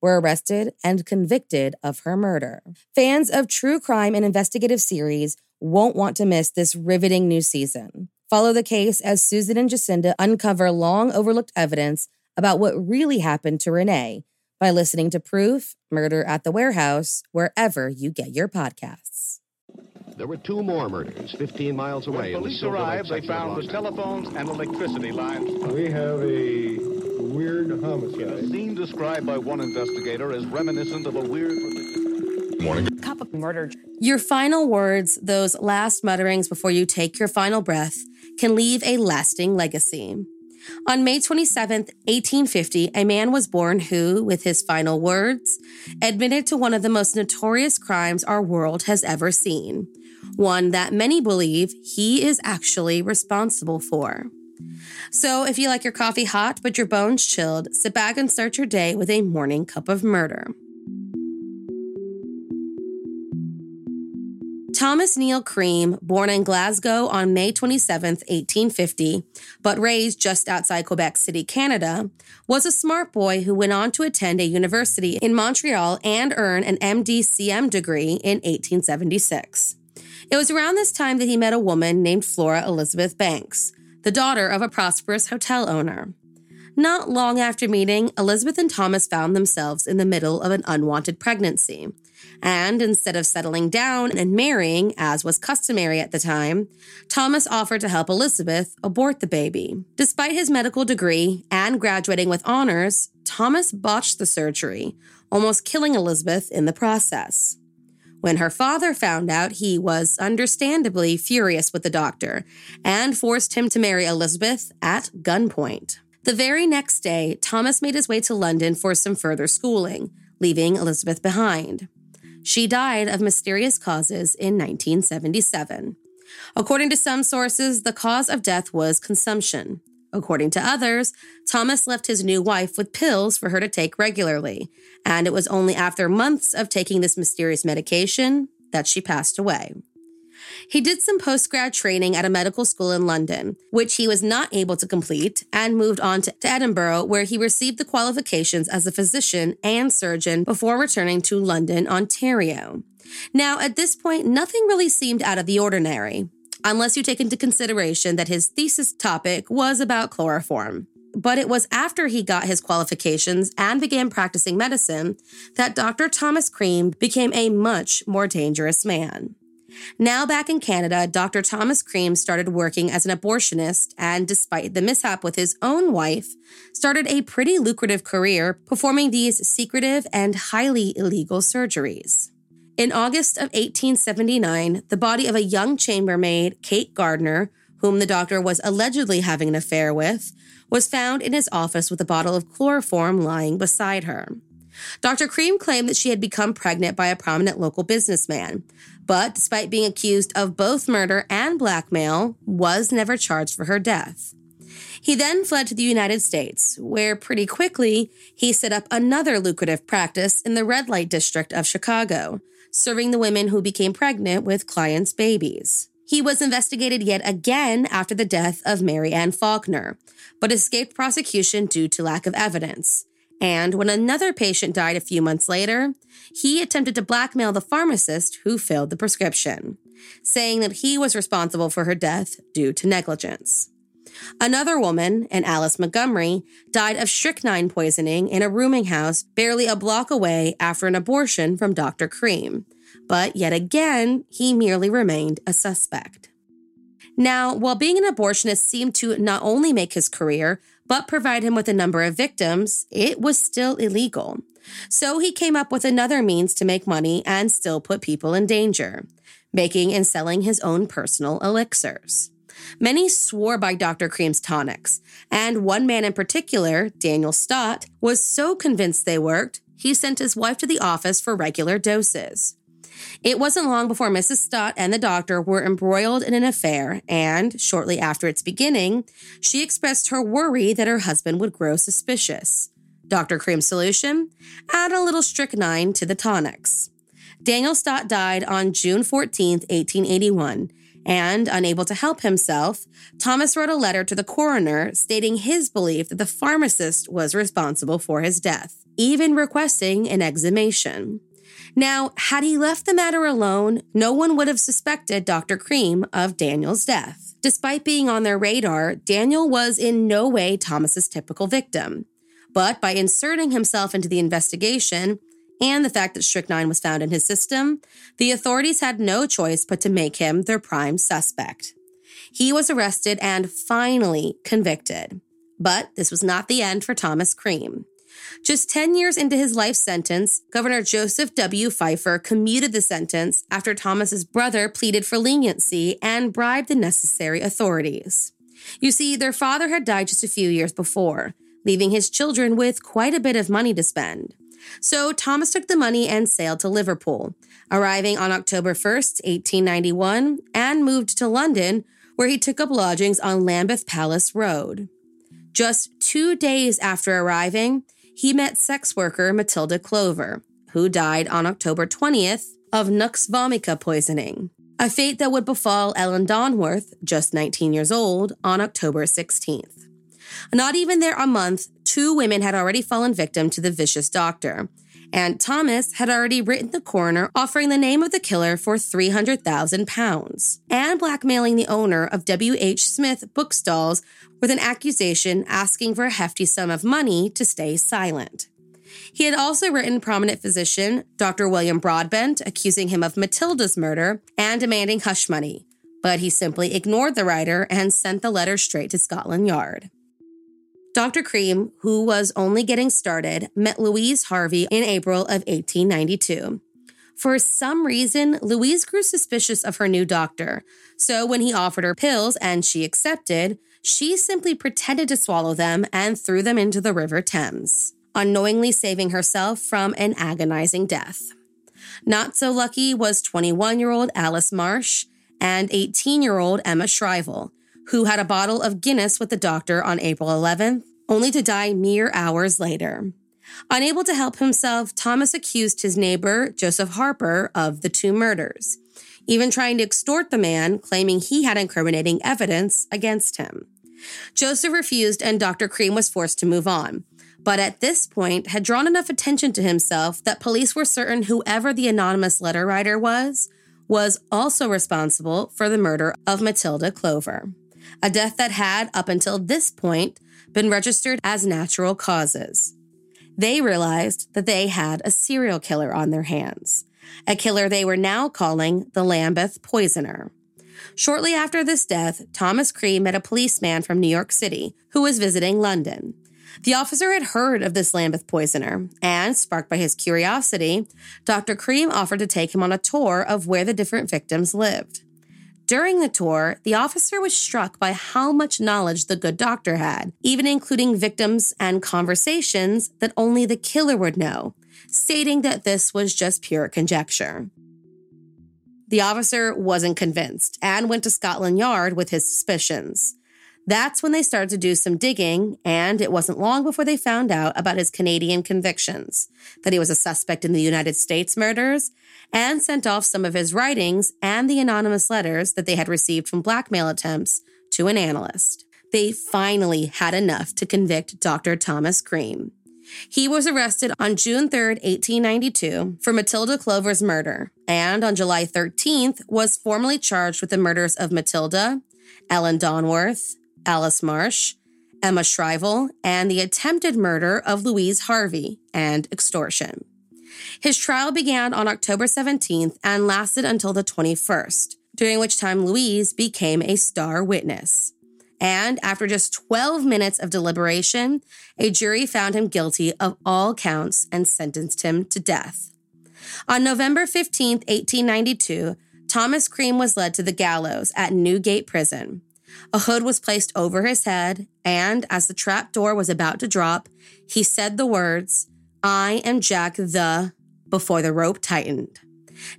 were arrested and convicted of her murder. Fans of true crime and investigative series won't want to miss this riveting new season. Follow the case as Susan and Jacinda uncover long overlooked evidence about what really happened to Renee by listening to Proof Murder at the Warehouse wherever you get your podcasts. There were two more murders 15 miles away. When police arrived, they found the telephones and electricity lines. We have a weird homicide. A scene described by one investigator as reminiscent of a weird. Morning. Cup of murder. Your final words, those last mutterings before you take your final breath, can leave a lasting legacy. On May 27, 1850, a man was born who, with his final words, admitted to one of the most notorious crimes our world has ever seen one that many believe he is actually responsible for. So, if you like your coffee hot but your bones chilled, sit back and start your day with a morning cup of murder. Thomas Neill Cream, born in Glasgow on May 27, 1850, but raised just outside Quebec City, Canada, was a smart boy who went on to attend a university in Montreal and earn an MD-CM degree in 1876. It was around this time that he met a woman named Flora Elizabeth Banks, the daughter of a prosperous hotel owner. Not long after meeting, Elizabeth and Thomas found themselves in the middle of an unwanted pregnancy. And instead of settling down and marrying, as was customary at the time, Thomas offered to help Elizabeth abort the baby. Despite his medical degree and graduating with honors, Thomas botched the surgery, almost killing Elizabeth in the process. When her father found out, he was understandably furious with the doctor and forced him to marry Elizabeth at gunpoint. The very next day, Thomas made his way to London for some further schooling, leaving Elizabeth behind. She died of mysterious causes in 1977. According to some sources, the cause of death was consumption. According to others, Thomas left his new wife with pills for her to take regularly, and it was only after months of taking this mysterious medication that she passed away. He did some post grad training at a medical school in London, which he was not able to complete, and moved on to Edinburgh, where he received the qualifications as a physician and surgeon before returning to London, Ontario. Now, at this point, nothing really seemed out of the ordinary. Unless you take into consideration that his thesis topic was about chloroform. But it was after he got his qualifications and began practicing medicine that Dr. Thomas Cream became a much more dangerous man. Now back in Canada, Dr. Thomas Cream started working as an abortionist and, despite the mishap with his own wife, started a pretty lucrative career performing these secretive and highly illegal surgeries. In August of 1879, the body of a young chambermaid, Kate Gardner, whom the doctor was allegedly having an affair with, was found in his office with a bottle of chloroform lying beside her. Dr. Cream claimed that she had become pregnant by a prominent local businessman, but despite being accused of both murder and blackmail, was never charged for her death. He then fled to the United States, where pretty quickly he set up another lucrative practice in the red light district of Chicago, serving the women who became pregnant with clients' babies. He was investigated yet again after the death of Mary Ann Faulkner, but escaped prosecution due to lack of evidence. And when another patient died a few months later, he attempted to blackmail the pharmacist who filled the prescription, saying that he was responsible for her death due to negligence. Another woman, an Alice Montgomery, died of strychnine poisoning in a rooming house barely a block away after an abortion from Dr. Cream. But yet again, he merely remained a suspect. Now, while being an abortionist seemed to not only make his career, but provide him with a number of victims, it was still illegal. So he came up with another means to make money and still put people in danger, making and selling his own personal elixirs. Many swore by Dr. Cream's tonics, and one man in particular, Daniel Stott, was so convinced they worked, he sent his wife to the office for regular doses. It wasn't long before Mrs. Stott and the doctor were embroiled in an affair, and shortly after its beginning, she expressed her worry that her husband would grow suspicious. Dr. Cream's solution? Add a little strychnine to the tonics. Daniel Stott died on June 14, 1881, and unable to help himself, Thomas wrote a letter to the coroner stating his belief that the pharmacist was responsible for his death, even requesting an exhumation. Now, had he left the matter alone, no one would have suspected Dr. Cream of Daniel's death. Despite being on their radar, Daniel was in no way Thomas's typical victim. But by inserting himself into the investigation and the fact that strychnine was found in his system, the authorities had no choice but to make him their prime suspect. He was arrested and finally convicted. But this was not the end for Thomas Cream. Just 10 years into his life sentence, Governor Joseph W. Fifer commuted the sentence after Thomas's brother pleaded for leniency and bribed the necessary authorities. You see, their father had died just a few years before, leaving his children with quite a bit of money to spend. So Thomas took the money and sailed to Liverpool, arriving on October 1st, 1891, and moved to London, where he took up lodgings on Lambeth Palace Road. Just two days after arriving, he met sex worker Matilda Clover, who died on October 20th of nux vomica poisoning, a fate that would befall Ellen Donworth, just 19 years old, on October 16th. Not even there a month, two women had already fallen victim to the vicious doctor, and Thomas had already written the coroner offering the name of the killer for 300,000 pounds and blackmailing the owner of W.H. Smith bookstalls with an accusation asking for a hefty sum of money to stay silent. He had also written prominent physician Dr. William Broadbent accusing him of Matilda's murder and demanding hush money, but he simply ignored the writer and sent the letter straight to Scotland Yard. Dr. Cream, who was only getting started, met Louise Harvey in April of 1892. For some reason, Louise grew suspicious of her new doctor. So when he offered her pills and she accepted, she simply pretended to swallow them and threw them into the River Thames, unknowingly saving herself from an agonizing death. Not so lucky was 21 year old Alice Marsh and 18 year old Emma Shriver, who had a bottle of Guinness with the doctor on April 11th, only to die mere hours later. Unable to help himself, Thomas accused his neighbor, Joseph Harper, of the two murders, even trying to extort the man, claiming he had incriminating evidence against him. Joseph refused, and Dr. Cream was forced to move on. But at this point, had drawn enough attention to himself that police were certain whoever the anonymous letter writer was was also responsible for the murder of Matilda Clover, a death that had, up until this point, been registered as natural causes. They realized that they had a serial killer on their hands, a killer they were now calling the Lambeth Poisoner. Shortly after this death, Thomas Cream met a policeman from New York City who was visiting London. The officer had heard of this Lambeth poisoner, and, sparked by his curiosity, Dr. Cream offered to take him on a tour of where the different victims lived. During the tour, the officer was struck by how much knowledge the good doctor had, even including victims and conversations that only the killer would know, stating that this was just pure conjecture. The officer wasn't convinced and went to Scotland Yard with his suspicions. That's when they started to do some digging, and it wasn't long before they found out about his Canadian convictions, that he was a suspect in the United States murders, and sent off some of his writings and the anonymous letters that they had received from blackmail attempts to an analyst. They finally had enough to convict Dr. Thomas Cream. He was arrested on June 3, 1892, for Matilda Clover's murder, and on July 13th was formally charged with the murders of Matilda, Ellen Donworth, Alice Marsh, Emma Shriver, and the attempted murder of Louise Harvey and extortion. His trial began on October 17th and lasted until the 21st, during which time Louise became a star witness. And after just 12 minutes of deliberation, a jury found him guilty of all counts and sentenced him to death. On November 15, 1892, Thomas Cream was led to the gallows at Newgate Prison. A hood was placed over his head, and as the trap door was about to drop, he said the words, I am Jack the, before the rope tightened.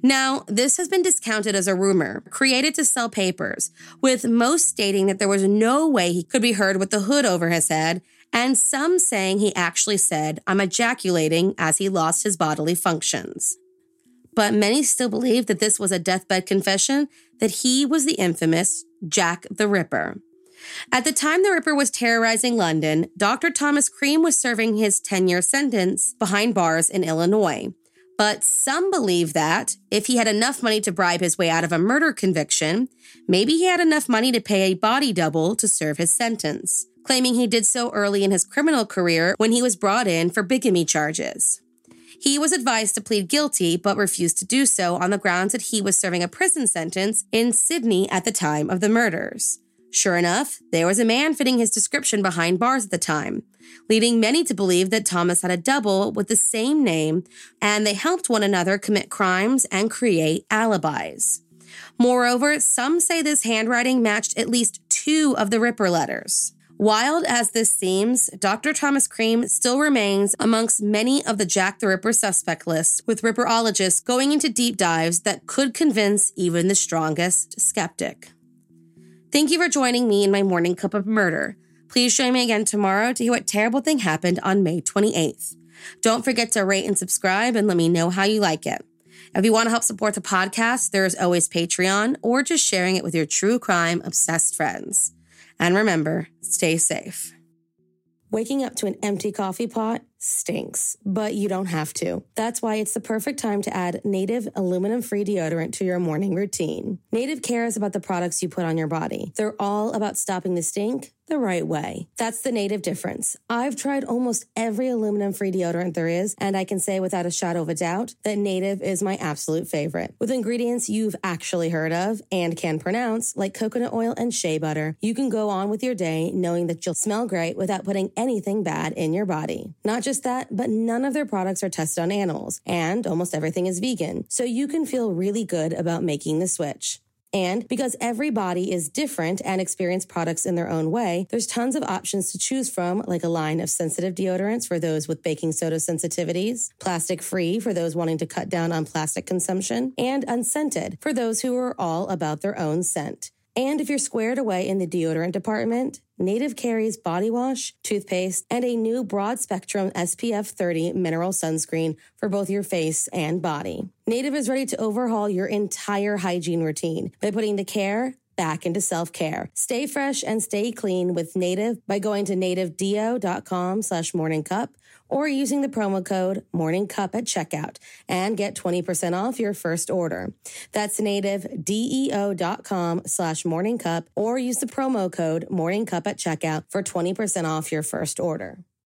Now, this has been discounted as a rumor created to sell papers, with most stating that there was no way he could be heard with the hood over his head, and some saying he actually said, I'm ejaculating as he lost his bodily functions. But many still believe that this was a deathbed confession that he was the infamous Jack the Ripper. At the time the Ripper was terrorizing London, Dr. Thomas Cream was serving his 10 year sentence behind bars in Illinois. But some believe that if he had enough money to bribe his way out of a murder conviction, maybe he had enough money to pay a body double to serve his sentence, claiming he did so early in his criminal career when he was brought in for bigamy charges. He was advised to plead guilty, but refused to do so on the grounds that he was serving a prison sentence in Sydney at the time of the murders. Sure enough, there was a man fitting his description behind bars at the time, leading many to believe that Thomas had a double with the same name, and they helped one another commit crimes and create alibis. Moreover, some say this handwriting matched at least two of the Ripper letters. Wild as this seems, Dr. Thomas Cream still remains amongst many of the Jack the Ripper suspect lists, with Ripperologists going into deep dives that could convince even the strongest skeptic. Thank you for joining me in my morning cup of murder. Please join me again tomorrow to hear what terrible thing happened on May 28th. Don't forget to rate and subscribe and let me know how you like it. If you want to help support the podcast, there is always Patreon or just sharing it with your true crime obsessed friends. And remember, stay safe. Waking up to an empty coffee pot stinks, but you don't have to. That's why it's the perfect time to add native aluminum free deodorant to your morning routine. Native cares about the products you put on your body. They're all about stopping the stink the right way. That's the native difference. I've tried almost every aluminum free deodorant there is, and I can say without a shadow of a doubt that native is my absolute favorite. With ingredients you've actually heard of and can pronounce, like coconut oil and shea butter, you can go on with your day knowing that you'll smell great without putting anything bad in your body. Not just that, but none of their products are tested on animals, and almost everything is vegan, so you can feel really good about making the switch. And because every body is different and experience products in their own way, there's tons of options to choose from, like a line of sensitive deodorants for those with baking soda sensitivities, plastic free for those wanting to cut down on plastic consumption, and unscented for those who are all about their own scent. And if you're squared away in the deodorant department, Native carries body wash, toothpaste, and a new broad spectrum SPF 30 mineral sunscreen for both your face and body. Native is ready to overhaul your entire hygiene routine by putting the care back into self-care. Stay fresh and stay clean with Native by going to nativedeo.com slash morning cup or using the promo code morning cup at checkout and get 20% off your first order. That's nativedeo.com slash morning cup or use the promo code morning cup at checkout for 20% off your first order.